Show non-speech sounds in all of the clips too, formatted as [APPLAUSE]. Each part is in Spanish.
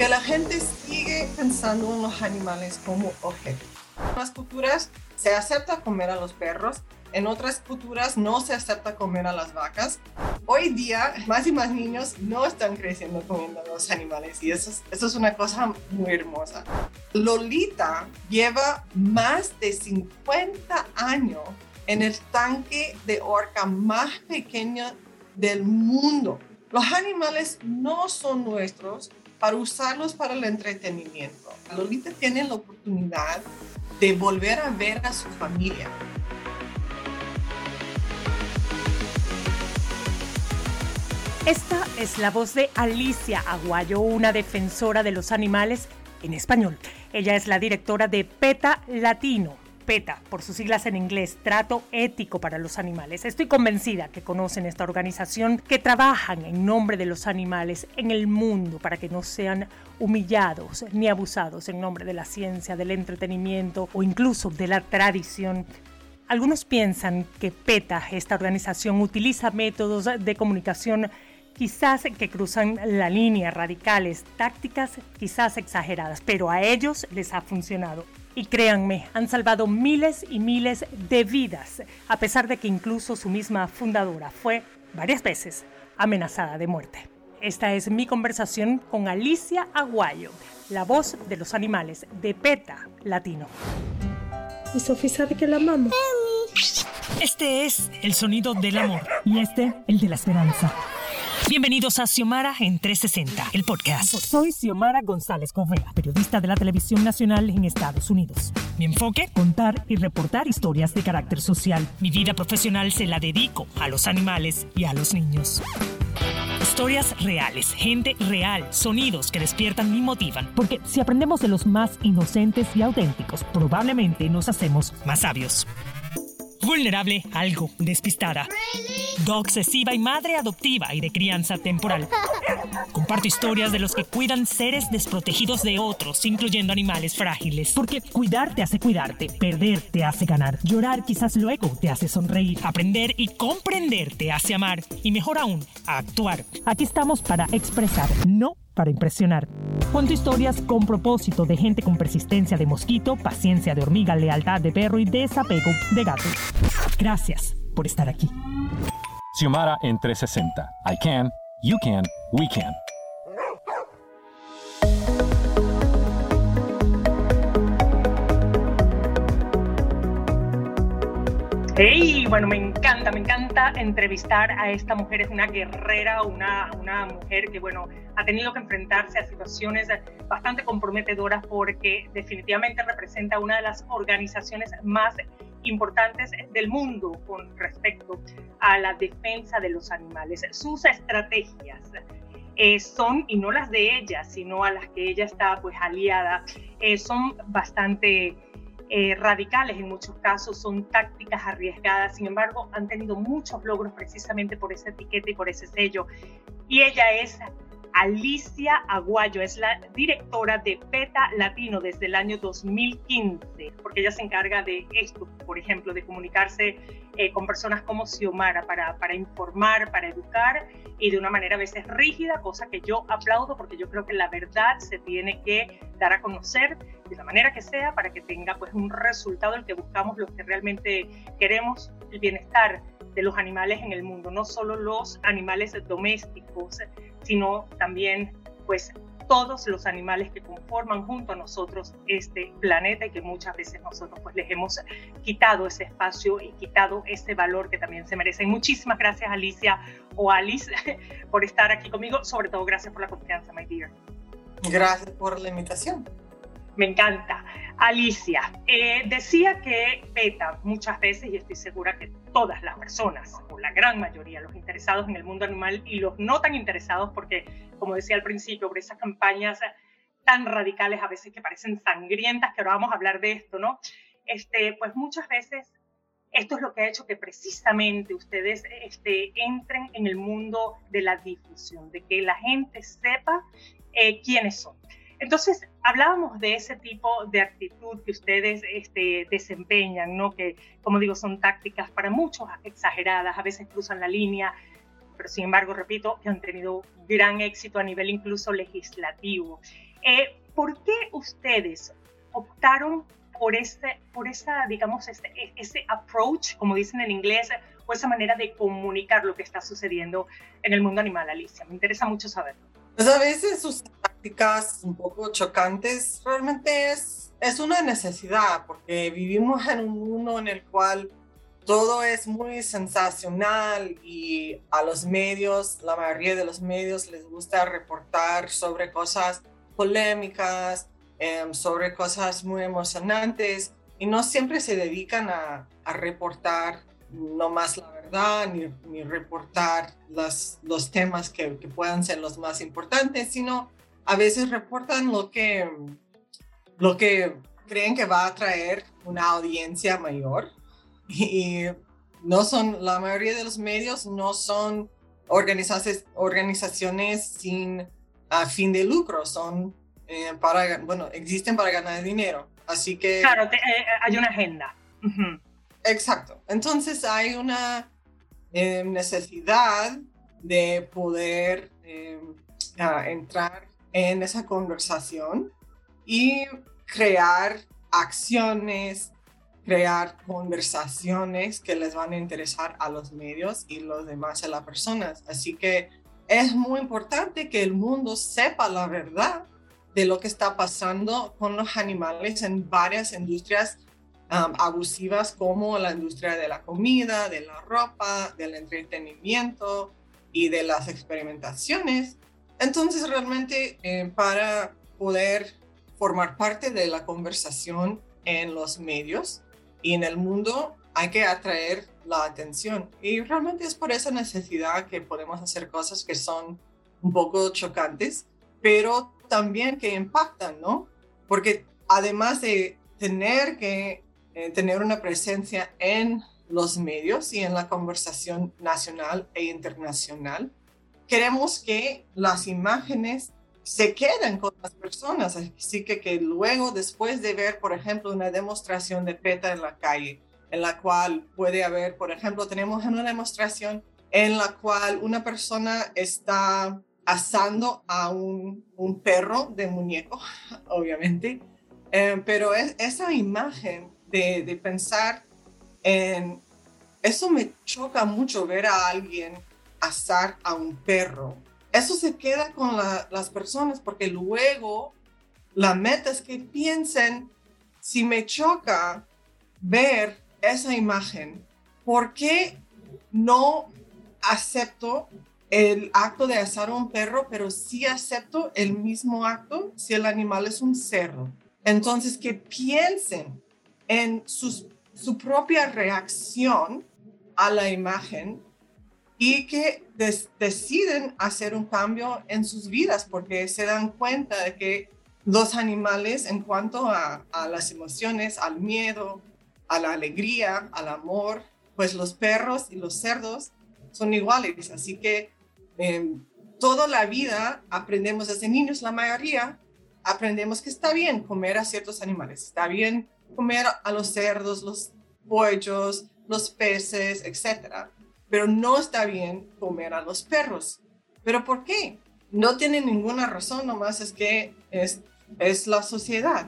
que la gente sigue pensando en los animales como objetos. En las culturas se acepta comer a los perros, en otras culturas no se acepta comer a las vacas. Hoy día, más y más niños no están creciendo comiendo a los animales y eso es, eso es una cosa muy hermosa. Lolita lleva más de 50 años en el tanque de orca más pequeño del mundo. Los animales no son nuestros para usarlos para el entretenimiento. Lolita tiene la oportunidad de volver a ver a su familia. Esta es la voz de Alicia Aguayo, una defensora de los animales en español. Ella es la directora de PETA Latino. PETA, por sus siglas en inglés, Trato Ético para los Animales. Estoy convencida que conocen esta organización que trabajan en nombre de los animales en el mundo para que no sean humillados ni abusados en nombre de la ciencia, del entretenimiento o incluso de la tradición. Algunos piensan que PETA, esta organización, utiliza métodos de comunicación quizás que cruzan la línea, radicales, tácticas quizás exageradas, pero a ellos les ha funcionado. Y créanme, han salvado miles y miles de vidas, a pesar de que incluso su misma fundadora fue varias veces amenazada de muerte. Esta es mi conversación con Alicia Aguayo, la voz de los animales de PETA Latino. Y Sofía sabe que la amamos. Este es el sonido del amor y este el de la esperanza. Bienvenidos a Xiomara en 360, el podcast. Soy Xiomara González Correa, periodista de la televisión nacional en Estados Unidos. Mi enfoque, contar y reportar historias de carácter social. Mi vida profesional se la dedico a los animales y a los niños. Historias reales, gente real, sonidos que despiertan y motivan. Porque si aprendemos de los más inocentes y auténticos, probablemente nos hacemos más sabios vulnerable, algo despistada. obsesiva y madre adoptiva y de crianza temporal. Comparto historias de los que cuidan seres desprotegidos de otros, incluyendo animales frágiles. Porque cuidar te hace cuidarte, perder te hace ganar, llorar quizás luego te hace sonreír, aprender y comprender te hace amar y mejor aún, actuar. Aquí estamos para expresar, no para impresionar. Cuento historias con propósito de gente con persistencia de mosquito, paciencia de hormiga, lealtad de perro y desapego de gato. Gracias por estar aquí. Xiomara en 360. I can, you can, we can. Hey, bueno, me encanta, me encanta entrevistar a esta mujer. Es una guerrera, una, una mujer que, bueno, ha tenido que enfrentarse a situaciones bastante comprometedoras porque definitivamente representa una de las organizaciones más importantes del mundo con respecto a la defensa de los animales. Sus estrategias eh, son, y no las de ella, sino a las que ella está pues aliada, eh, son bastante eh, radicales en muchos casos, son tácticas arriesgadas, sin embargo han tenido muchos logros precisamente por esa etiqueta y por ese sello. Y ella es Alicia Aguayo, es la directora de PETA Latino desde el año 2015, porque ella se encarga de esto, por ejemplo, de comunicarse eh, con personas como Xiomara para, para informar, para educar y de una manera a veces rígida, cosa que yo aplaudo porque yo creo que la verdad se tiene que dar a conocer de la manera que sea para que tenga pues un resultado el que buscamos los que realmente queremos el bienestar de los animales en el mundo, no solo los animales domésticos, sino también pues todos los animales que conforman junto a nosotros este planeta y que muchas veces nosotros pues les hemos quitado ese espacio y quitado ese valor que también se merecen. Muchísimas gracias Alicia o Alice [LAUGHS] por estar aquí conmigo, sobre todo gracias por la confianza, my dear. Gracias por la invitación. Me encanta. Alicia, eh, decía que PETA muchas veces, y estoy segura que todas las personas, o la gran mayoría, los interesados en el mundo animal y los no tan interesados, porque como decía al principio, por esas campañas tan radicales, a veces que parecen sangrientas, que ahora vamos a hablar de esto, ¿no? Este, pues muchas veces esto es lo que ha hecho que precisamente ustedes este, entren en el mundo de la difusión, de que la gente sepa eh, quiénes son. Entonces, hablábamos de ese tipo de actitud que ustedes este, desempeñan, ¿no? Que, como digo, son tácticas para muchos exageradas, a veces cruzan la línea, pero sin embargo, repito, que han tenido gran éxito a nivel incluso legislativo. Eh, ¿Por qué ustedes optaron por, ese, por esa, digamos, este, ese approach, como dicen en inglés, o esa manera de comunicar lo que está sucediendo en el mundo animal, Alicia? Me interesa mucho saberlo. Pues a veces sus prácticas un poco chocantes realmente es, es una necesidad, porque vivimos en un mundo en el cual todo es muy sensacional y a los medios, la mayoría de los medios les gusta reportar sobre cosas polémicas, em, sobre cosas muy emocionantes y no siempre se dedican a, a reportar no más la verdad ni, ni reportar los, los temas que, que, puedan ser los más importantes, sino a veces reportan lo que, lo que creen que va a atraer una audiencia mayor y no son, la mayoría de los medios no son organizaciones, organizaciones sin fin de lucro, son eh, para, bueno, existen para ganar dinero. Así que... Claro, eh, hay una agenda. Exacto. Entonces hay una eh, necesidad de poder entrar en esa conversación y crear acciones, crear conversaciones que les van a interesar a los medios y los demás a las personas. Así que es muy importante que el mundo sepa la verdad de lo que está pasando con los animales en varias industrias um, abusivas como la industria de la comida, de la ropa, del entretenimiento y de las experimentaciones. Entonces realmente eh, para poder formar parte de la conversación en los medios y en el mundo hay que atraer la atención. Y realmente es por esa necesidad que podemos hacer cosas que son un poco chocantes, pero también que impactan, ¿no? Porque además de tener que eh, tener una presencia en los medios y en la conversación nacional e internacional, queremos que las imágenes se queden con las personas, así que, que luego, después de ver, por ejemplo, una demostración de PETA en la calle, en la cual puede haber, por ejemplo, tenemos una demostración en la cual una persona está asando a un, perro de muñeco, [LAUGHS] obviamente, eh, pero es, esa imagen de pensar en, eso me choca mucho ver a alguien asar a un perro. Eso se queda con las personas porque luego la meta es que piensen, si me choca ver esa imagen, ¿por qué no acepto el acto de asar a un perro, pero sí acepto el mismo acto si el animal es un cerdo? Entonces, que piensen en su propia reacción a la imagen y que deciden hacer un cambio en sus vidas porque se dan cuenta de que los animales en cuanto a, las emociones, al miedo, a la alegría, al amor, pues los perros y los cerdos son iguales. Así que em, toda la vida aprendemos desde niños, la mayoría, aprendemos que está bien comer a ciertos animales, está bien comer a los cerdos, los pollos, los peces, etcétera pero no está bien comer a los perros. ¿Pero por qué? No tiene ninguna razón, nomás es que es, es la sociedad.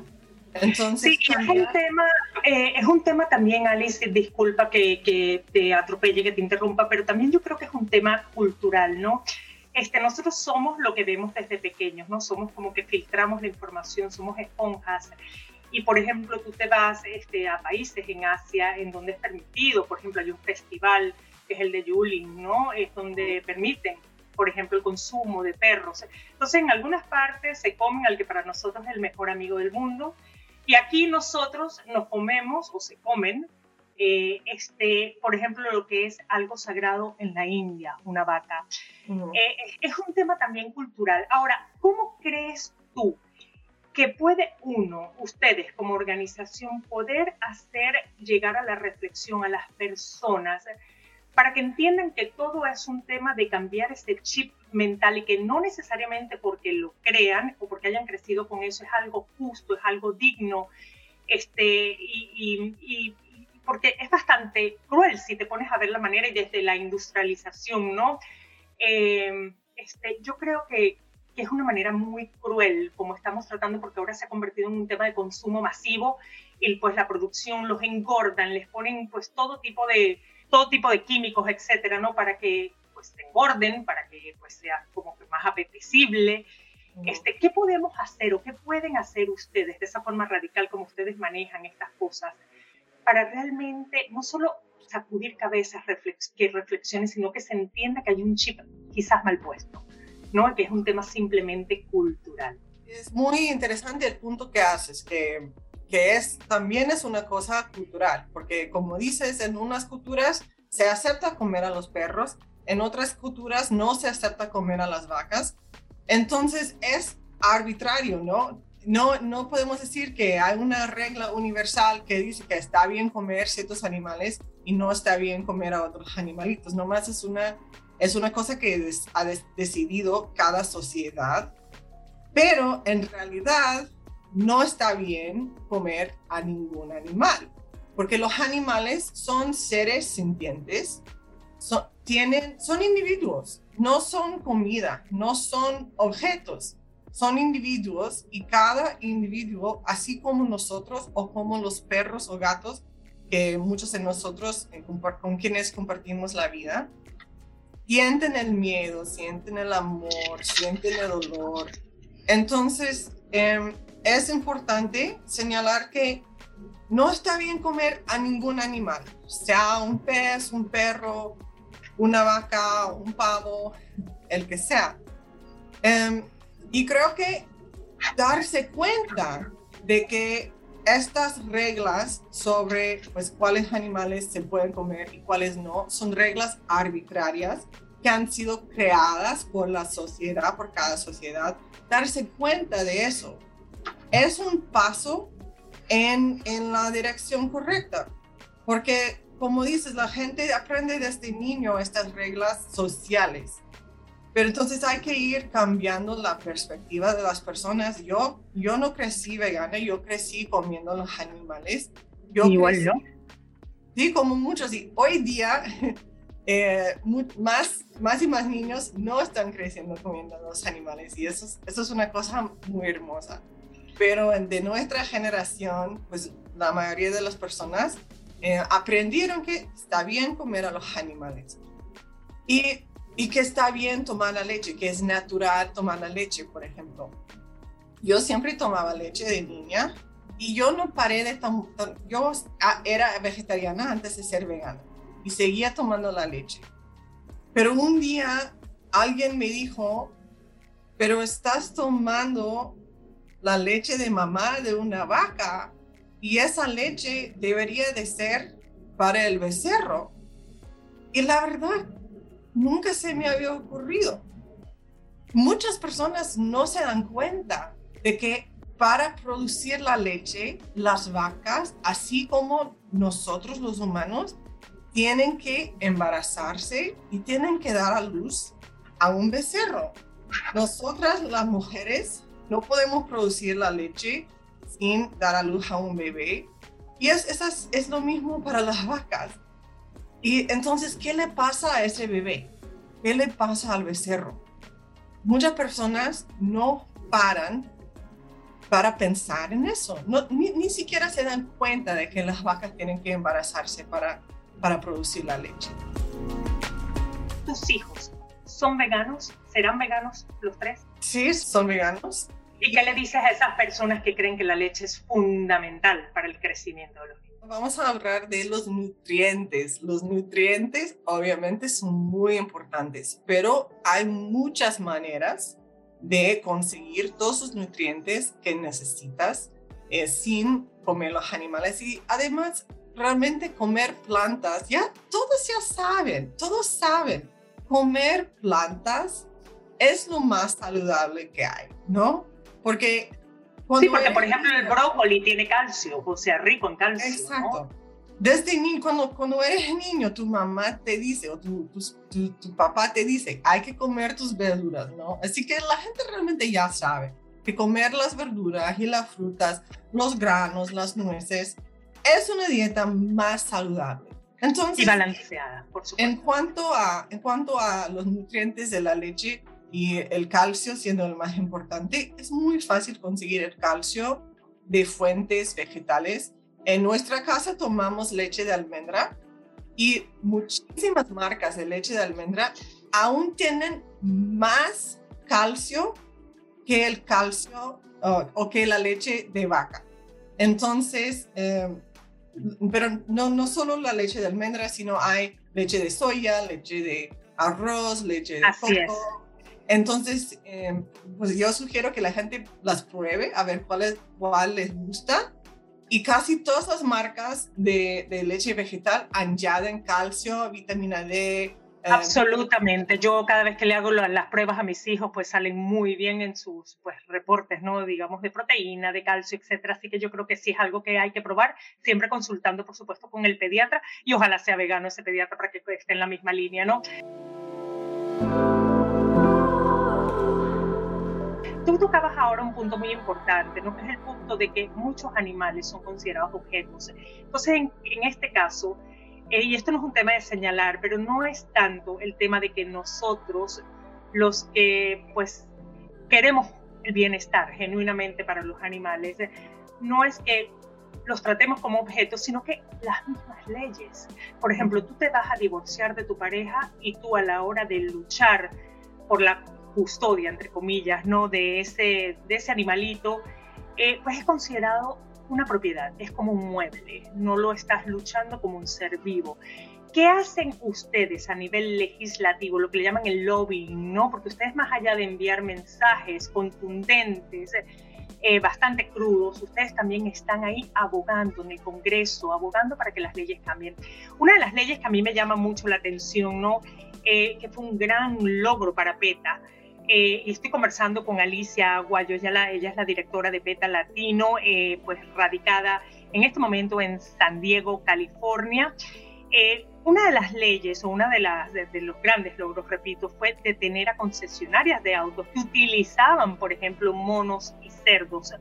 Entonces, sí, es, un tema, eh, es un tema también, Alice, disculpa que, que, te atropelle, que te interrumpa, pero también yo creo que es un tema cultural, ¿no? Este, nosotros somos lo que vemos desde pequeños, ¿no? Somos como que filtramos la información, somos esponjas. Y, por ejemplo, tú te vas este, a países en Asia en donde es permitido, por ejemplo, hay un festival que es el de Yulin, ¿no? Es donde permiten, por ejemplo, el consumo de perros. Entonces, en algunas partes se comen al que para nosotros es el mejor amigo del mundo, y aquí nosotros nos comemos o se comen, eh, este, por ejemplo, lo que es algo sagrado en la India, una vaca. Eh, es un tema también cultural. Ahora, ¿cómo crees tú que puede uno, ustedes como organización, poder hacer llegar a la reflexión a las personas para que entiendan que todo es un tema de cambiar este chip mental y que no necesariamente porque lo crean o porque hayan crecido con eso es algo justo, es algo digno, este, y, porque es bastante cruel si te pones a ver la manera y desde la industrialización, ¿no? Em, este, yo creo que, que es una manera muy cruel como estamos tratando, porque ahora se ha convertido en un tema de consumo masivo y pues la producción los engordan, les ponen pues todo tipo de, todo tipo de químicos, etcétera, ¿no? Para que pues se engorden, para que pues sea como que más apetecible. Este, ¿Qué podemos hacer o qué pueden hacer ustedes de esa forma radical como ustedes manejan estas cosas para realmente no solo sacudir cabezas que reflexiones, sino que se entienda que hay un chip quizás mal puesto, ¿no? Que es un tema simplemente cultural. Es muy interesante el punto que haces, que, que es, también es una cosa cultural, porque como dices, en unas culturas se acepta comer a los perros, en otras culturas no se acepta comer a las vacas. Entonces es arbitrario, ¿no? No, no podemos decir que hay una regla universal que dice que está bien comer ciertos animales y no está bien comer a otros animalitos. Nomás es una, es una cosa que ha decidido cada sociedad, pero en realidad no está bien comer a ningún animal, porque los animales son seres sintientes, son, tienen, son individuos, no son comida, no son objetos son individuos y cada individuo, así como nosotros o como los perros o gatos, que muchos de nosotros eh, con quienes compartimos la vida, sienten el miedo, sienten el amor, sienten el dolor. Entonces, em, es importante señalar que no está bien comer a ningún animal, sea un pez, un perro, una vaca, un pavo, el que sea. Em, y creo que darse cuenta de que estas reglas sobre pues, cuáles animales se pueden comer y cuáles no son reglas arbitrarias que han sido creadas por la sociedad, por cada sociedad. Darse cuenta de eso es un paso en, en la dirección correcta, porque como dices, la gente aprende desde niño estas reglas sociales pero entonces hay que ir cambiando la perspectiva de las personas. Yo, yo no crecí vegana, yo crecí comiendo los animales. Yo Igual yo. Sí, como muchos. Y hoy día [LAUGHS] eh, más, más y más niños no están creciendo comiendo los animales. Y eso es, eso es una cosa muy hermosa. Pero de nuestra generación, pues la mayoría de las personas eh, aprendieron que está bien comer a los animales. Y y que está bien tomar la leche, que es natural tomar la leche, por ejemplo. Yo siempre tomaba leche de niña y yo no paré de tomar, yo era vegetariana antes de ser vegana y seguía tomando la leche. Pero un día alguien me dijo, pero estás tomando la leche de mamá de una vaca y esa leche debería de ser para el becerro. Y la verdad, nunca se me había ocurrido. Muchas personas no se dan cuenta de que para producir la leche, las vacas, así como nosotros los humanos, tienen que embarazarse y tienen que dar a luz a un becerro. Nosotras las mujeres no podemos producir la leche sin dar a luz a un bebé. Y es, es, es lo mismo para las vacas. Y entonces, ¿qué le pasa a ese bebé? ¿Qué le pasa al becerro? Muchas personas no paran para pensar en eso. No, ni, siquiera se dan cuenta de que las vacas tienen que embarazarse para, para producir la leche. ¿Tus hijos son veganos? ¿Serán veganos los tres? Sí, son veganos. ¿Y qué le dices a esas personas que creen que la leche es fundamental para el crecimiento de los niños? Vamos a hablar de los nutrientes. Los nutrientes obviamente son muy importantes, pero hay muchas maneras de conseguir todos los nutrientes que necesitas eh, sin comer los animales y además realmente comer plantas. Ya todos ya saben, todos saben, comer plantas es lo más saludable que hay, ¿no? Porque sí, porque por ejemplo el brócoli tiene calcio, o sea, rico en calcio. Exacto. Desde niño, cuando, cuando eres niño, tu mamá te dice, o tu, tu, tu, papá te dice, hay que comer tus verduras, ¿no? Así que la gente realmente ya sabe que comer las verduras y las frutas, los granos, las nueces, es una dieta más saludable. Entonces, y balanceada, por supuesto. En cuanto, a, en cuanto a los nutrientes de la leche, y el calcio siendo el más importante, es muy fácil conseguir el calcio de fuentes vegetales. En nuestra casa tomamos leche de almendra y muchísimas marcas de leche de almendra aún tienen más calcio que el calcio o que la leche de vaca. Entonces, eh, pero no, no solo la leche de almendra, sino hay leche de soya, leche de arroz, leche de coco. Entonces, eh, pues yo sugiero que la gente las pruebe a ver cuál, es, cuál les gusta. Y casi todas las marcas de, de leche vegetal añaden calcio, vitamina D, eh, Absolutamente. Yo cada vez que le hago las pruebas a mis hijos, pues salen muy bien en sus pues, reportes, ¿no? Digamos, de proteína, de calcio, etcétera. Así que yo creo que sí es algo que hay que probar, siempre consultando, por supuesto, con el pediatra y ojalá sea vegano ese pediatra para que esté en la misma línea, ¿no? Tú tocabas ahora un punto muy importante, ¿no? Que es el punto de que muchos animales son considerados objetos. Entonces, en, en este caso, eh, y esto no es un tema de señalar, pero no es tanto el tema de que nosotros, los que pues queremos el bienestar genuinamente para los animales, no es que los tratemos como objetos, sino que las mismas leyes. Por ejemplo, tú te vas a divorciar de tu pareja y tú a la hora de luchar por la custodia, entre comillas, ¿no? de, ese, de ese animalito, eh, pues es considerado una propiedad, es como un mueble, no lo estás luchando como un ser vivo. ¿Qué hacen ustedes a nivel legislativo, lo que le llaman el lobbying, no? Porque ustedes más allá de enviar mensajes contundentes, eh, bastante crudos, ustedes también están ahí abogando en el Congreso, abogando para que las leyes cambien. Una de las leyes que a mí me llama mucho la atención, ¿no? Eh, que fue un gran logro para PETA, eh, estoy conversando con Alicia Aguayo, ella, es la directora de PETA Latino, eh, pues radicada en este momento en San Diego, California. Eh, una de las leyes o una de, las, de, los grandes logros, repito, fue detener a concesionarias de autos que utilizaban, por ejemplo, monos y cerdos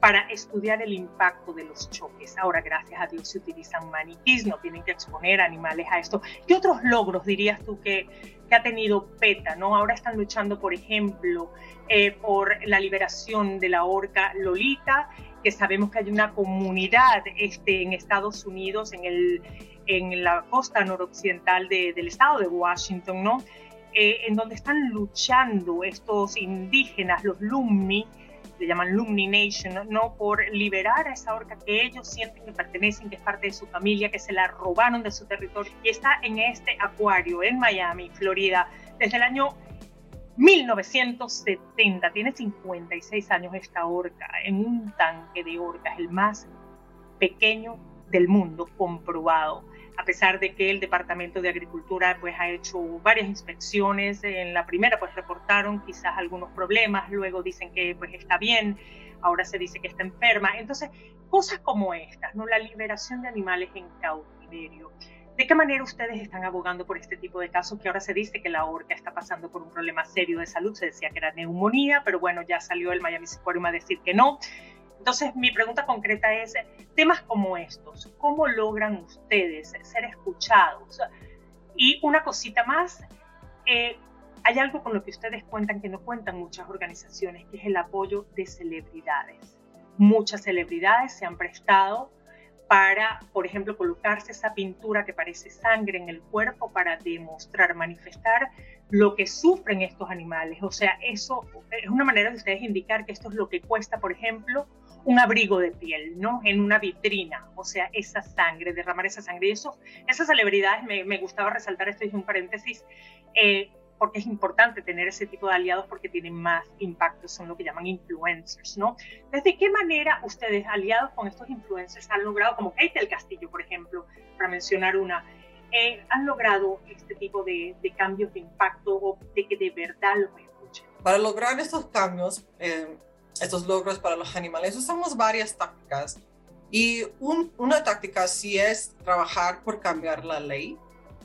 para estudiar el impacto de los choques. Ahora, gracias a Dios, se utilizan maniquís, no tienen que exponer animales a esto. ¿Qué otros logros dirías tú que, que ha tenido PETA? ¿no? Ahora están luchando, por ejemplo, eh, por la liberación de la orca Lolita, que sabemos que hay una comunidad este, en Estados Unidos, en, el, en la costa noroccidental de, del estado de Washington, ¿no? Eh, en donde están luchando estos indígenas, los Lummi, le llaman Lumni Nation, ¿no? por liberar a esa orca que ellos sienten que pertenecen, que es parte de su familia, que se la robaron de su territorio y está en este acuario en Miami, Florida, desde el año 1970. Tiene 56 años esta orca en un tanque de orcas, el más pequeño del mundo comprobado a pesar de que el Departamento de Agricultura pues ha hecho varias inspecciones. En la primera pues reportaron quizás algunos problemas, luego dicen que pues está bien, ahora se dice que está enferma. Entonces, cosas como estas, ¿no? La liberación de animales en cautiverio. ¿De qué manera ustedes están abogando por este tipo de casos que ahora se dice que la orca está pasando por un problema serio de salud? Se decía que era neumonía, pero bueno, ya salió el Miami Sequarium a decir que no. Entonces, mi pregunta concreta es, temas como estos, ¿cómo logran ustedes ser escuchados? Y una cosita más, eh, hay algo con lo que ustedes cuentan que no cuentan muchas organizaciones, que es el apoyo de celebridades. Muchas celebridades se han prestado para, por ejemplo, colocarse esa pintura que parece sangre en el cuerpo para demostrar, manifestar lo que sufren estos animales. O sea, eso es una manera de ustedes indicar que esto es lo que cuesta, por ejemplo, un abrigo de piel, ¿no? En una vitrina, o sea, esa sangre, derramar esa sangre. Y eso, esas celebridades, me, me gustaba resaltar esto, es un paréntesis, eh, porque es importante tener ese tipo de aliados porque tienen más impacto, son lo que llaman influencers, ¿no? ¿Desde qué manera ustedes, aliados con estos influencers, han logrado, como Kate del Castillo, por ejemplo, para mencionar una, eh, han logrado este tipo de, cambios de impacto o de que de verdad los escuchen? Para lograr estos cambios, eh, estos logros para los animales, usamos varias tácticas. Y una táctica sí es trabajar por cambiar la ley.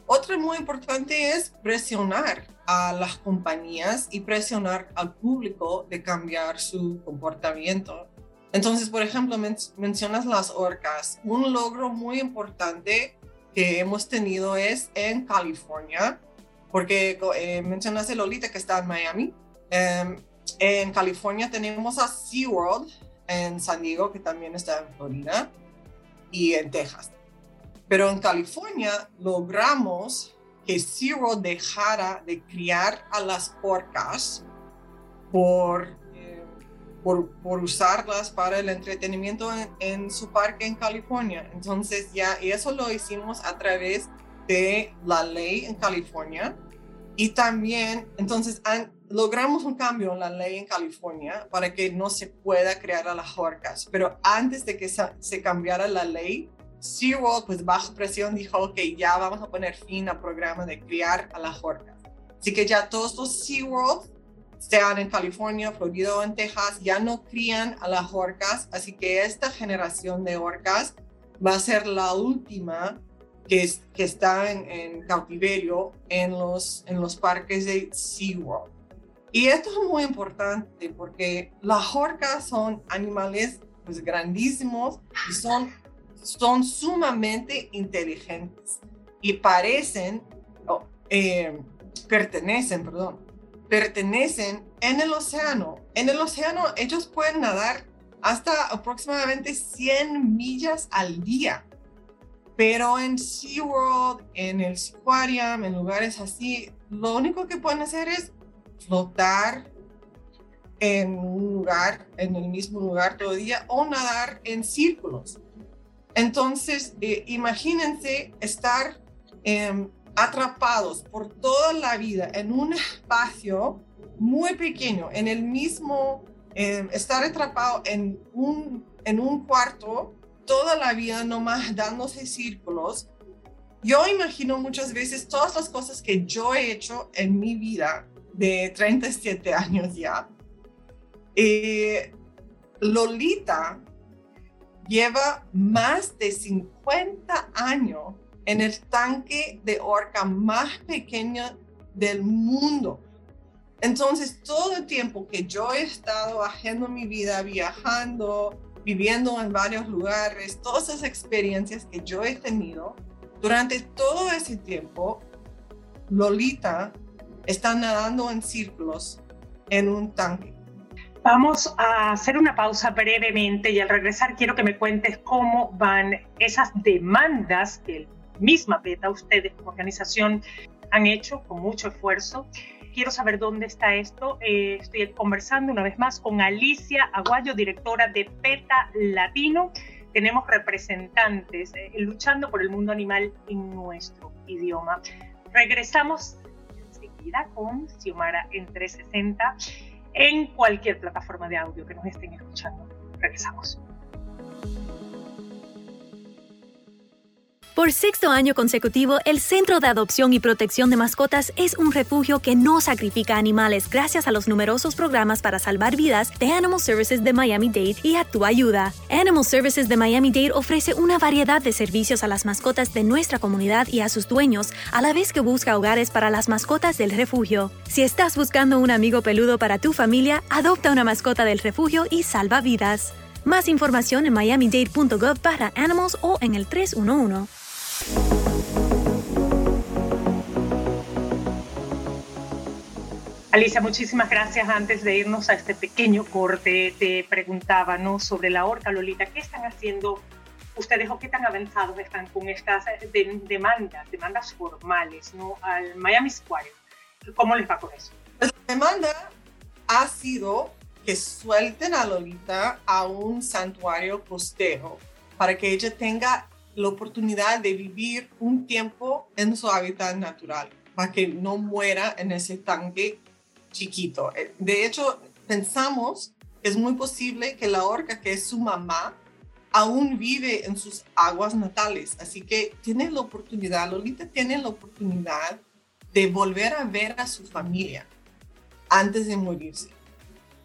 Otra muy importante es presionar a las compañías y presionar al público de cambiar su comportamiento. Entonces, por ejemplo, mencionas las orcas. Un logro muy importante que hemos tenido es en California porque eh, mencionaste Lolita que está en Miami. Em, en California tenemos a SeaWorld en San Diego, que también está en Florida, y en Texas. Pero en California logramos que SeaWorld dejara de criar a las orcas por, eh, por, por, usarlas para el entretenimiento en, en, su parque en California. Entonces ya y eso lo hicimos a través de la ley en California y también, entonces, logramos un cambio en la ley en California para que no se pueda crear a las orcas. Pero antes de que se cambiara la ley, SeaWorld, pues bajo presión, dijo, ok, ya vamos a poner fin al programa de criar a las orcas. Así que ya todos los SeaWorld, sean en California, Florida o en Texas, ya no crían a las orcas. Así que esta generación de orcas va a ser la última que, que está en, cautiverio en los, en los parques de SeaWorld. Y esto es muy importante porque las orcas son animales pues, grandísimos y son, son sumamente inteligentes y parecen, eh, pertenecen, perdón, pertenecen en el océano. En el océano ellos pueden nadar hasta aproximadamente 100 millas al día. Pero en SeaWorld, en el Seaquarium, en lugares así, lo único que pueden hacer es flotar en un lugar, en el mismo lugar todo el día, o nadar en círculos. Entonces, eh, imagínense estar em, atrapados por toda la vida en un espacio muy pequeño, en el mismo, em, estar atrapado en un, en un cuarto toda la vida nomás dándose círculos. Yo imagino muchas veces todas las cosas que yo he hecho en mi vida de 37 años ya. Eh, Lolita lleva más de 50 años en el tanque de orca más pequeño del mundo. Entonces, todo el tiempo que yo he estado haciendo mi vida, viajando, viviendo en varios lugares, todas esas experiencias que yo he tenido, durante todo ese tiempo, Lolita está nadando en círculos en un tanque. Vamos a hacer una pausa brevemente y al regresar quiero que me cuentes cómo van esas demandas que misma PETA, ustedes como organización, han hecho con mucho esfuerzo quiero saber dónde está esto. Eh, estoy conversando una vez más con Alicia Aguayo, directora de PETA Latino. Tenemos representantes eh, luchando por el mundo animal en nuestro idioma. Regresamos enseguida con Xiomara en 360 en cualquier plataforma de audio que nos estén escuchando. Regresamos. Por sexto año consecutivo, el Centro de Adopción y Protección de Mascotas es un refugio que no sacrifica animales gracias a los numerosos programas para salvar vidas de Animal Services de Miami-Dade y a tu ayuda. Animal Services de Miami-Dade ofrece una variedad de servicios a las mascotas de nuestra comunidad y a sus dueños, a la vez que busca hogares para las mascotas del refugio. Si estás buscando un amigo peludo para tu familia, adopta una mascota del refugio y salva vidas. Más información en miamidade.gov para animals o en el 311. Alicia, muchísimas gracias. Antes de irnos a este pequeño corte, te preguntaba ¿no? sobre la orca Lolita. ¿Qué están haciendo ustedes o qué tan avanzados están con estas demandas, demandas formales ¿no? al Miami Square? ¿Cómo les va con eso? La demanda ha sido que suelten a Lolita a un santuario costero para que ella tenga la oportunidad de vivir un tiempo en su hábitat natural, para que no muera en ese tanque chiquito. Eh, de hecho, pensamos que es muy posible que la orca, que es su mamá, aún vive en sus aguas natales. Así que tiene la oportunidad, Lolita tiene la oportunidad de volver a ver a su familia antes de morirse.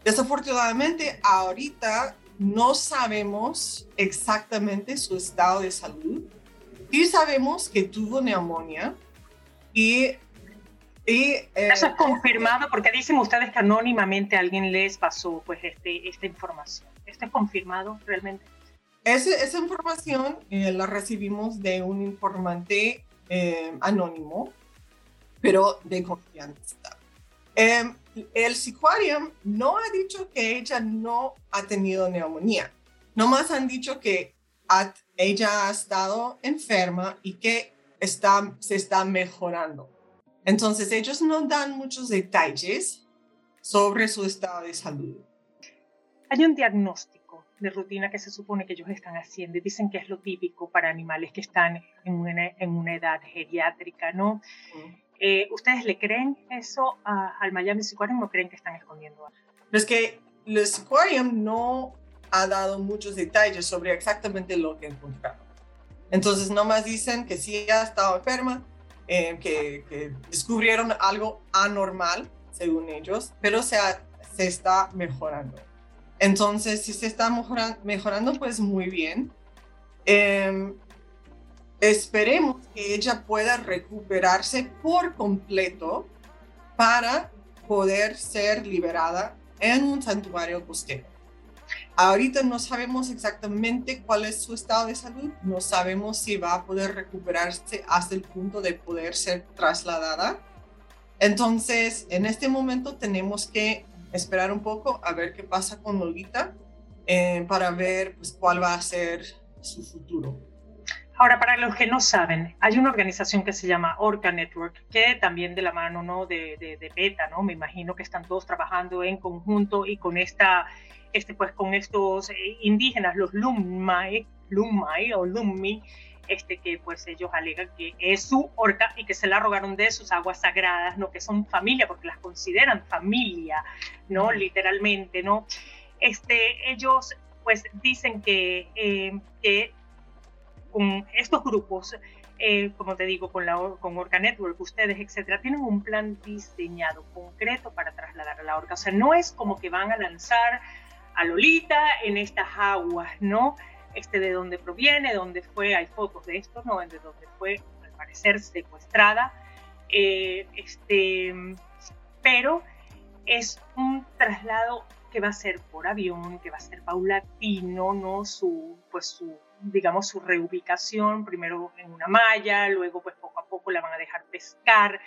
Desafortunadamente, ahorita no sabemos exactamente su estado de salud. Sí sabemos que tuvo neumonía y... y eh, Eso es confirmado porque dicen ustedes que anónimamente alguien les pasó pues este, esta información. ¿Esto es confirmado realmente? esa información eh, la recibimos de un informante eh, anónimo pero de confianza. Em, el Sequarium no ha dicho que ella no ha tenido neumonía. Nomás han dicho que ella ha estado enferma y que está, se está mejorando. Entonces, ellos no dan muchos detalles sobre su estado de salud. Hay un diagnóstico de rutina que se supone que ellos están haciendo y dicen que es lo típico para animales que están en una, en una edad geriátrica, ¿no? Eh, ¿Ustedes le creen eso al Miami Aquarium o creen que están escondiendo algo? Es que el Aquarium no ha dado muchos detalles sobre exactamente lo que encontraron. Entonces, nomás dicen que sí ha estado enferma, eh, que, descubrieron algo anormal, según ellos, pero se, se está mejorando. Entonces, si se está mejorando, pues muy bien. Em, esperemos que ella pueda recuperarse por completo para poder ser liberada en un santuario costero. Ahorita no sabemos exactamente cuál es su estado de salud, no sabemos si va a poder recuperarse hasta el punto de poder ser trasladada. Entonces, en este momento tenemos que esperar un poco a ver qué pasa con Lolita eh, para ver pues, cuál va a ser su futuro. Ahora, para los que no saben, hay una organización que se llama Orca Network, que también de la mano ¿no? de, de, de PETA, ¿no? me imagino que están todos trabajando en conjunto y con esta este, pues con estos eh, indígenas, los Lumai, Lumai o Lummi, este, que pues ellos alegan que es su orca y que se la rogaron de sus aguas sagradas, ¿no? Que son familia, porque las consideran familia, ¿no? Literalmente, ¿no? Este, ellos pues dicen que, eh, que con estos grupos, eh, como te digo, con, la, con Orca Network, ustedes, etcétera, tienen un plan diseñado concreto para trasladar a la orca. O sea, no es como que van a lanzar a Lolita en estas aguas, ¿no? Este, de dónde proviene, de dónde fue, hay fotos de esto, ¿no? De dónde fue, al parecer, secuestrada. Eh, este, pero es un traslado que va a ser por avión, que va a ser paulatino, ¿no? Su, pues su, digamos, su reubicación, primero en una malla, luego pues poco a poco la van a dejar pescar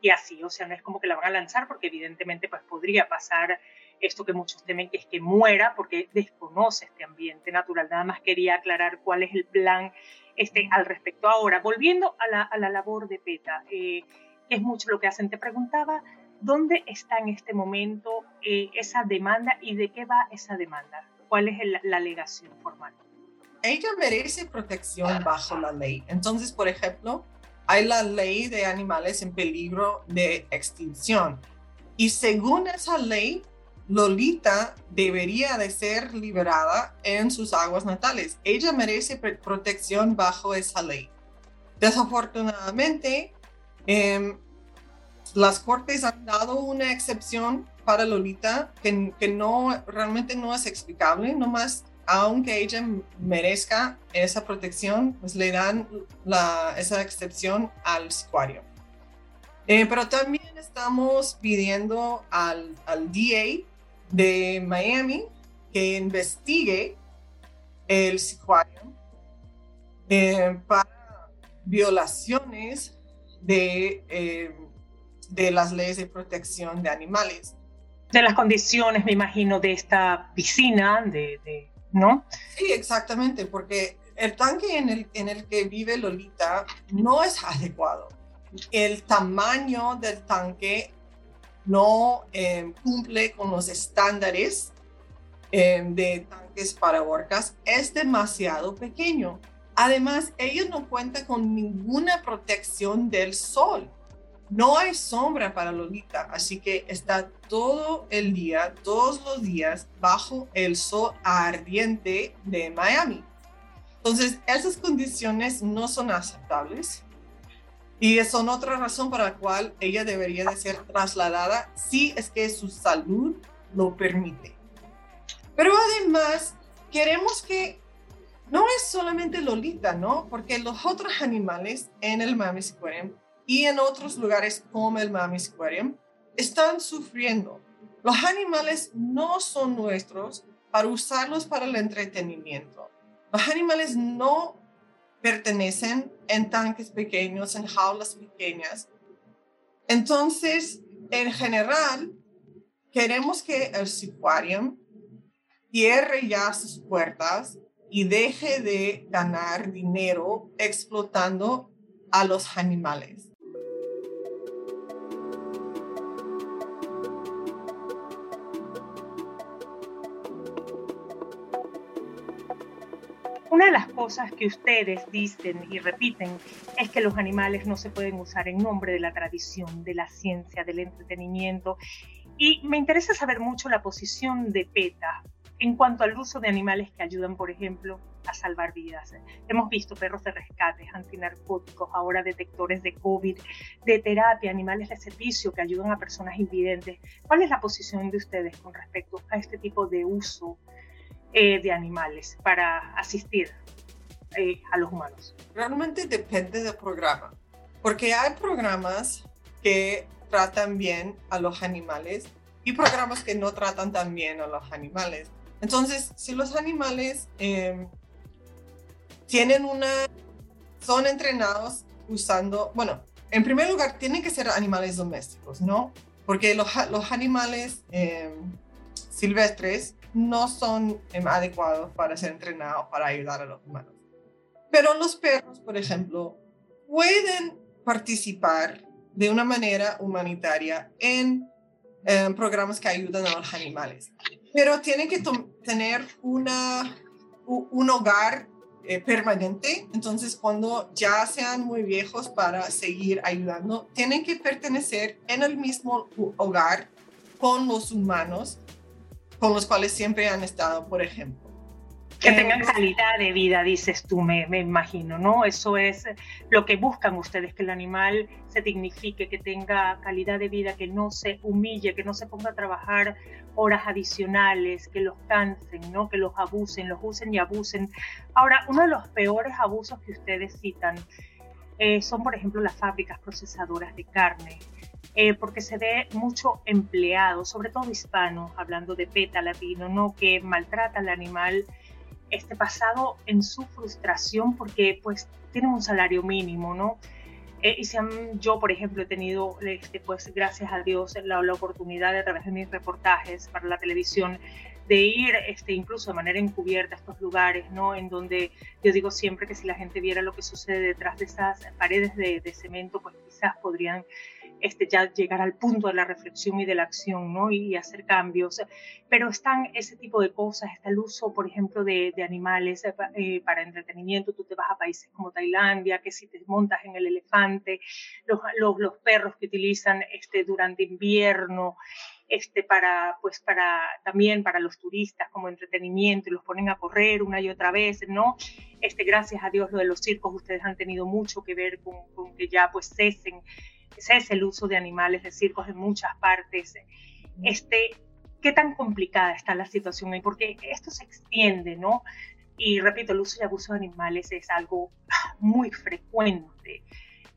y así, o sea, no es como que la van a lanzar porque evidentemente pues podría pasar esto que muchos temen, que es que muera porque desconoce este ambiente natural. Nada más quería aclarar cuál es el plan este, al respecto. Ahora, volviendo a la, a la labor de PETA, eh, es mucho lo que hacen, te preguntaba, ¿dónde está en este momento eh, esa demanda y de qué va esa demanda? ¿Cuál es la alegación formal? Ella merece protección bajo la ley. Entonces, por ejemplo, hay la ley de animales en peligro de extinción. Y según esa ley, Lolita debería de ser liberada en sus aguas natales. Ella merece protección bajo esa ley. Desafortunadamente, em, las cortes han dado una excepción para Lolita que, no realmente no es explicable, nomás aunque ella merezca esa protección, pues le dan esa excepción al sicuario. Eh, pero también estamos pidiendo al, al DA de Miami que investigue el sicuario eh, para violaciones de, eh, de las leyes de protección de animales. De las condiciones, me imagino, de esta piscina, de, ¿no? Sí, exactamente, porque el tanque en el, en el que vive Lolita no es adecuado. El tamaño del tanque no eh, cumple con los estándares eh, de tanques para orcas, es demasiado pequeño. Además, ella no cuenta con ninguna protección del sol. No hay sombra para Lolita, así que está todo el día, todos los días, bajo el sol ardiente de Miami. Entonces, esas condiciones no son aceptables y son otra razón para la cual ella debería de ser trasladada si es que su salud lo permite. Pero además, queremos que no es solamente Lolita, ¿no? Porque los otros animales en el Mami Aquarium y en otros lugares como el Mami Aquarium están sufriendo. Los animales no son nuestros para usarlos para el entretenimiento. Los animales no pertenecen en tanques pequeños, en jaulas pequeñas. Entonces, en general, queremos que el Seaquarium cierre ya sus puertas y deje de ganar dinero explotando a los animales. Una de las cosas que ustedes dicen y repiten es que los animales no se pueden usar en nombre de la tradición, de la ciencia, del entretenimiento. Y me interesa saber mucho la posición de PETA en cuanto al uso de animales que ayudan, por ejemplo, a salvar vidas. Hemos visto perros de rescate, antinarcóticos, ahora detectores de COVID, de terapia, animales de servicio que ayudan a personas invidentes. ¿Cuál es la posición de ustedes con respecto a este tipo de uso eh, de animales para asistir eh, a los humanos? Realmente depende del programa, porque hay programas que tratan bien a los animales y programas que no tratan tan bien a los animales. Entonces, si los animales em, tienen una, son entrenados usando, bueno, en primer lugar, tienen que ser animales domésticos, ¿no? Porque los, los animales em, silvestres no son em, adecuados para ser entrenados para ayudar a los humanos. Pero los perros, por ejemplo, pueden participar de una manera humanitaria en, programas que ayudan a los animales. Pero tienen que tener una, un hogar eh, permanente. Entonces, cuando ya sean muy viejos para seguir ayudando, tienen que pertenecer en el mismo hogar con los humanos con los cuales siempre han estado, por ejemplo. Que tengan calidad de vida, dices tú, me, me, imagino, ¿no? Eso es lo que buscan ustedes, que el animal se dignifique, que tenga calidad de vida, que no se humille, que no se ponga a trabajar horas adicionales, que los cansen, ¿no? Que los abusen, los usen y abusen. Ahora, uno de los peores abusos que ustedes citan eh, son, por ejemplo, las fábricas procesadoras de carne. Eh, porque se ve mucho empleado, sobre todo hispano, hablando de PETA latino, ¿no? que maltrata al animal este pasado en su frustración porque pues tienen un salario mínimo, ¿no? Eh, y si yo, por ejemplo, he tenido, este, pues gracias a Dios, la, la, oportunidad de, a través de mis reportajes para la televisión de ir este, incluso de manera encubierta a estos lugares, ¿no? En donde yo digo siempre que si la gente viera lo que sucede detrás de esas paredes de, de cemento, pues quizás podrían este, ya llegar al punto de la reflexión y de la acción, ¿no? Y, hacer cambios. Pero están ese tipo de cosas, está el uso, por ejemplo, de, animales eh, eh, para entretenimiento. Tú te vas a países como Tailandia, que si te montas en el elefante, los, los, los perros que utilizan este, durante invierno, este, para, pues para, también para los turistas como entretenimiento y los ponen a correr una y otra vez, ¿no? Este, gracias a Dios lo de los circos, ustedes han tenido mucho que ver con, con que ya pues cesen ese es el uso de animales de circos en muchas partes. Este, ¿Qué tan complicada está la situación ahí? Porque esto se extiende, ¿no? Y repito, el uso y abuso de animales es algo muy frecuente.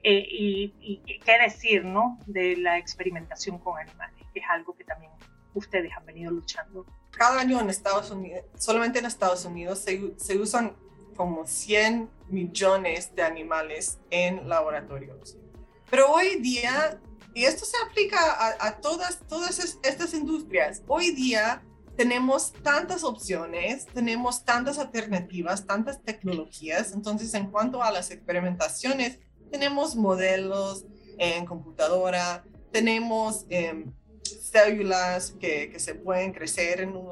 Eh, y, qué decir, ¿no? De la experimentación con animales, que es algo que también ustedes han venido luchando. Cada año en Estados Unidos, solamente en Estados Unidos, se, se usan como 100 millones de animales en laboratorios. Pero hoy día, y esto se aplica a, todas, todas estas industrias, hoy día tenemos tantas opciones, tenemos tantas alternativas, tantas tecnologías. Entonces, en cuanto a las experimentaciones, tenemos modelos en computadora, tenemos em, células que, que, se pueden crecer en un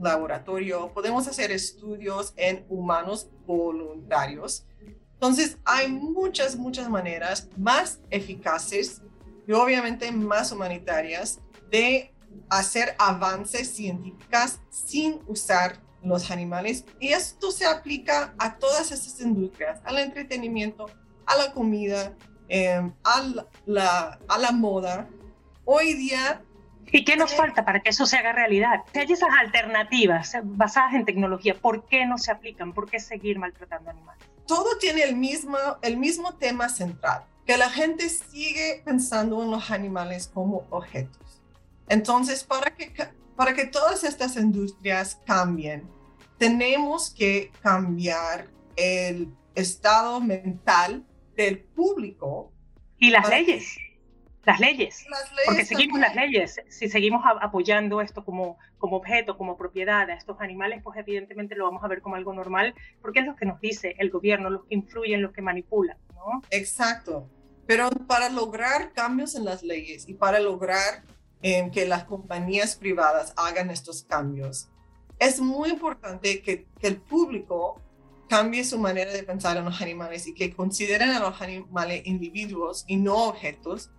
laboratorio, podemos hacer estudios en humanos voluntarios. Entonces, hay muchas, muchas maneras más eficaces y obviamente más humanitarias de hacer avances científicos sin usar los animales. Y esto se aplica a todas estas industrias, al entretenimiento, a la comida, em, a, la, a la moda. Hoy día... ¿Y qué nos falta para que eso se haga realidad? Si hay esas alternativas basadas en tecnología, ¿por qué no se aplican? ¿Por qué seguir maltratando animales? todo tiene el mismo, el mismo tema central, que la gente sigue pensando en los animales como objetos. Entonces, para que, para que todas estas industrias cambien, tenemos que cambiar el estado mental del público. Y las leyes. Las leyes, porque seguimos las leyes. Si seguimos apoyando esto como, como objeto, como propiedad a estos animales, pues evidentemente lo vamos a ver como algo normal, porque es lo que nos dice el gobierno, los que influyen, los que manipulan, ¿no? Exacto. Pero para lograr cambios en las leyes y para lograr eh, que las compañías privadas hagan estos cambios, es muy importante que, que el público cambie su manera de pensar en los animales y que consideren a los animales individuos y no objetos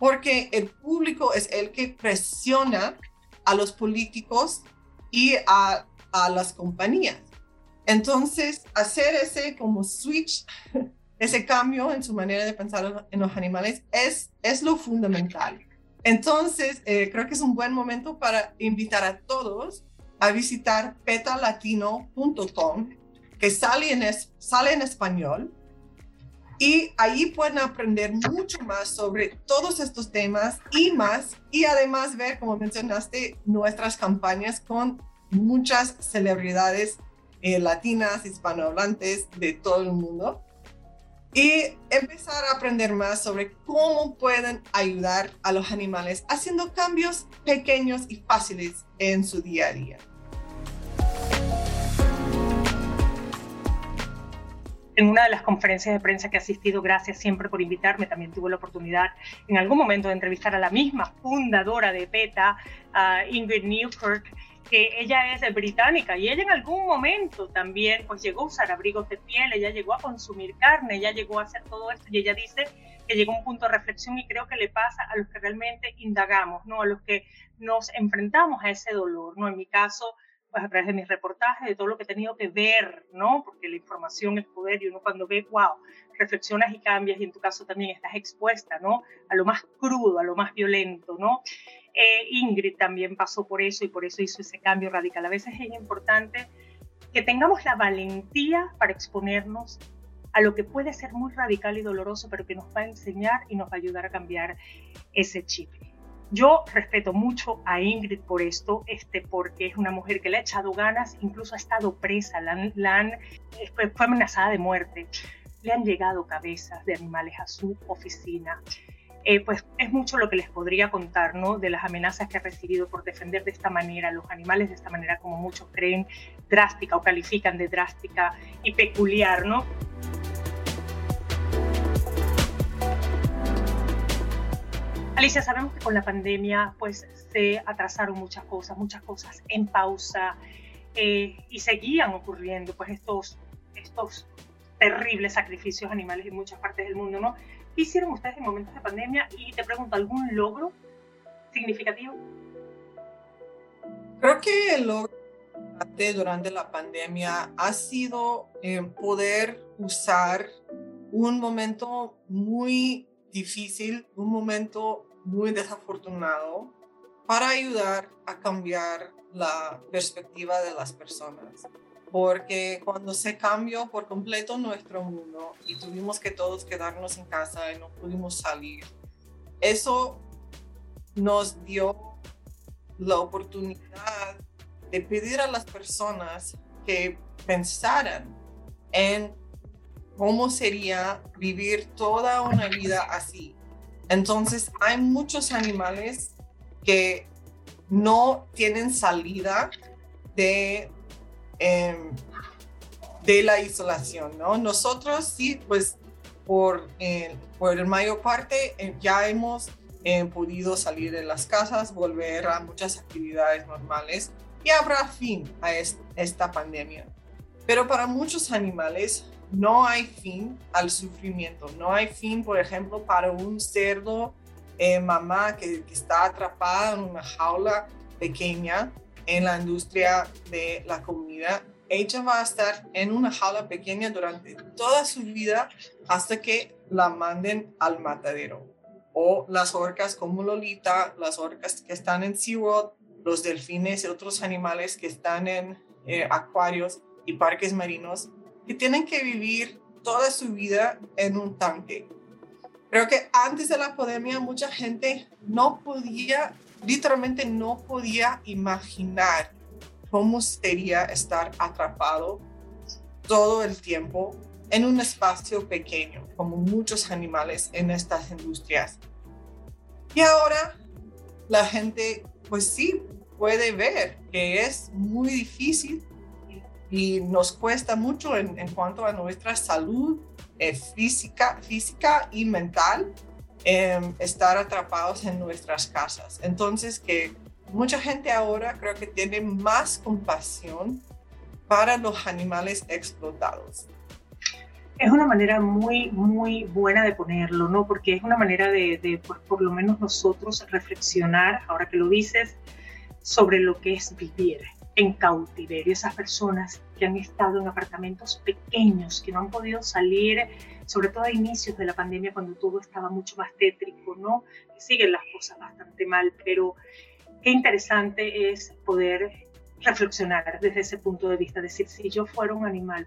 porque el público es el que presiona a los políticos y a, las compañías. Entonces, hacer ese como switch, [LAUGHS] ese cambio en su manera de pensar en los animales es, es lo fundamental. Entonces, eh, creo que es un buen momento para invitar a todos a visitar petalatino.com, que sale en, sale en español y ahí pueden aprender mucho más sobre todos estos temas y más. Y además ver, como mencionaste, nuestras campañas con muchas celebridades eh, latinas, hispanohablantes de todo el mundo. Y empezar a aprender más sobre cómo pueden ayudar a los animales haciendo cambios pequeños y fáciles en su día a día. En una de las conferencias de prensa que he asistido, gracias siempre por invitarme, también tuve la oportunidad en algún momento de entrevistar a la misma fundadora de PETA, Ingrid Newkirk, que ella es británica y ella en algún momento también pues llegó a usar abrigos de piel, ella llegó a consumir carne, ella llegó a hacer todo esto y ella dice que llegó a un punto de reflexión y creo que le pasa a los que realmente indagamos, ¿no? A los que nos enfrentamos a ese dolor, ¿no? En mi caso, pues a través de mis reportajes, de todo lo que he tenido que ver, ¿no? Porque la información es poder y uno cuando ve, wow, reflexionas y cambias y en tu caso también estás expuesta, ¿no? A lo más crudo, a lo más violento, ¿no? Eh, Ingrid también pasó por eso y por eso hizo ese cambio radical. A veces es importante que tengamos la valentía para exponernos a lo que puede ser muy radical y doloroso, pero que nos va a enseñar y nos va a ayudar a cambiar ese chip. Yo respeto mucho a Ingrid por esto, este, porque es una mujer que le ha echado ganas, incluso ha estado presa, la han, fue, amenazada de muerte. Le han llegado cabezas de animales a su oficina. Eh, pues es mucho lo que les podría contar, ¿no? De las amenazas que ha recibido por defender de esta manera los animales, de esta manera como muchos creen drástica o califican de drástica y peculiar, ¿no? Alicia, sabemos que con la pandemia pues se atrasaron muchas cosas, muchas cosas en pausa eh, y seguían ocurriendo pues estos, estos terribles sacrificios animales en muchas partes del mundo, ¿no? ¿Qué hicieron ustedes en momentos de pandemia? Y te pregunto, ¿algún logro significativo? Creo que el logro durante la pandemia ha sido eh, poder usar un momento muy difícil, un momento muy desafortunado para ayudar a cambiar la perspectiva de las personas. Porque cuando se cambió por completo nuestro mundo y tuvimos que todos quedarnos en casa y no pudimos salir, eso nos dio la oportunidad de pedir a las personas que pensaran en cómo sería vivir toda una vida así, entonces, hay muchos animales que no tienen salida de, em, de la isolación, ¿no? Nosotros sí, pues por, eh, por la mayor parte eh, ya hemos eh, podido salir de las casas, volver a muchas actividades normales y habrá fin a esta pandemia. Pero para muchos animales no hay fin al sufrimiento, no hay fin, por ejemplo, para un cerdo eh, mamá que, está atrapada en una jaula pequeña en la industria de la comida. Ella va a estar en una jaula pequeña durante toda su vida hasta que la manden al matadero. O las orcas como Lolita, las orcas que están en SeaWorld, los delfines y otros animales que están en eh, acuarios y parques marinos que tienen que vivir toda su vida en un tanque. Creo que antes de la pandemia mucha gente no podía, literalmente no podía imaginar cómo sería estar atrapado todo el tiempo en un espacio pequeño, como muchos animales en estas industrias. Y ahora la gente, pues sí, puede ver que es muy difícil y nos cuesta mucho en, cuanto a nuestra salud eh, física, física y mental em, estar atrapados en nuestras casas. Entonces, que mucha gente ahora creo que tiene más compasión para los animales explotados. Es una manera muy, muy buena de ponerlo, ¿no? Porque es una manera de, de pues, por lo menos nosotros reflexionar, ahora que lo dices, sobre lo que es vivir en cautiverio, esas personas que han estado en apartamentos pequeños, que no han podido salir, sobre todo a inicios de la pandemia, cuando todo estaba mucho más tétrico, ¿no? Siguen las cosas bastante mal, pero qué interesante es poder reflexionar desde ese punto de vista, decir, si yo fuera un animal,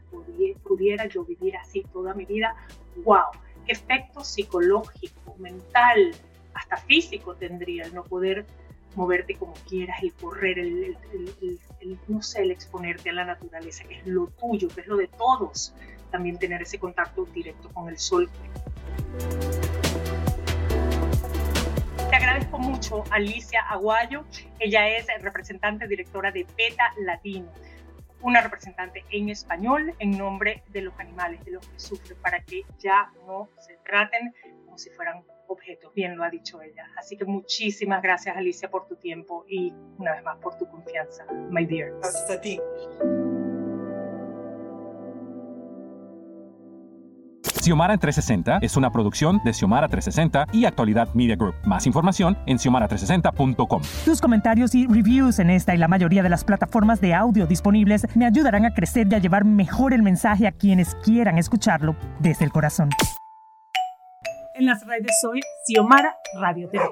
pudiera, yo vivir así toda mi vida, wow, qué efecto psicológico, mental, hasta físico tendría el no poder moverte como quieras, el correr, el, no sé, el exponerte a la naturaleza, que es lo tuyo, que es lo de todos, también tener ese contacto directo con el sol. Te agradezco mucho, Alicia Aguayo. Ella es representante directora de PETA Latino, una representante en español en nombre de los animales, de los que sufren, para que ya no se traten como si fueran objetos, bien lo ha dicho ella. Así que muchísimas gracias Alicia por tu tiempo y una vez más por tu confianza, my dear. Gracias a ti. Xiomara en 360 es una producción de Xiomara 360 y Actualidad Media Group. Más información en xiomara360.com. Tus comentarios y reviews en esta y la mayoría de las plataformas de audio disponibles me ayudarán a crecer y a llevar mejor el mensaje a quienes quieran escucharlo desde el corazón. En las redes soy Xiomara Radio TV.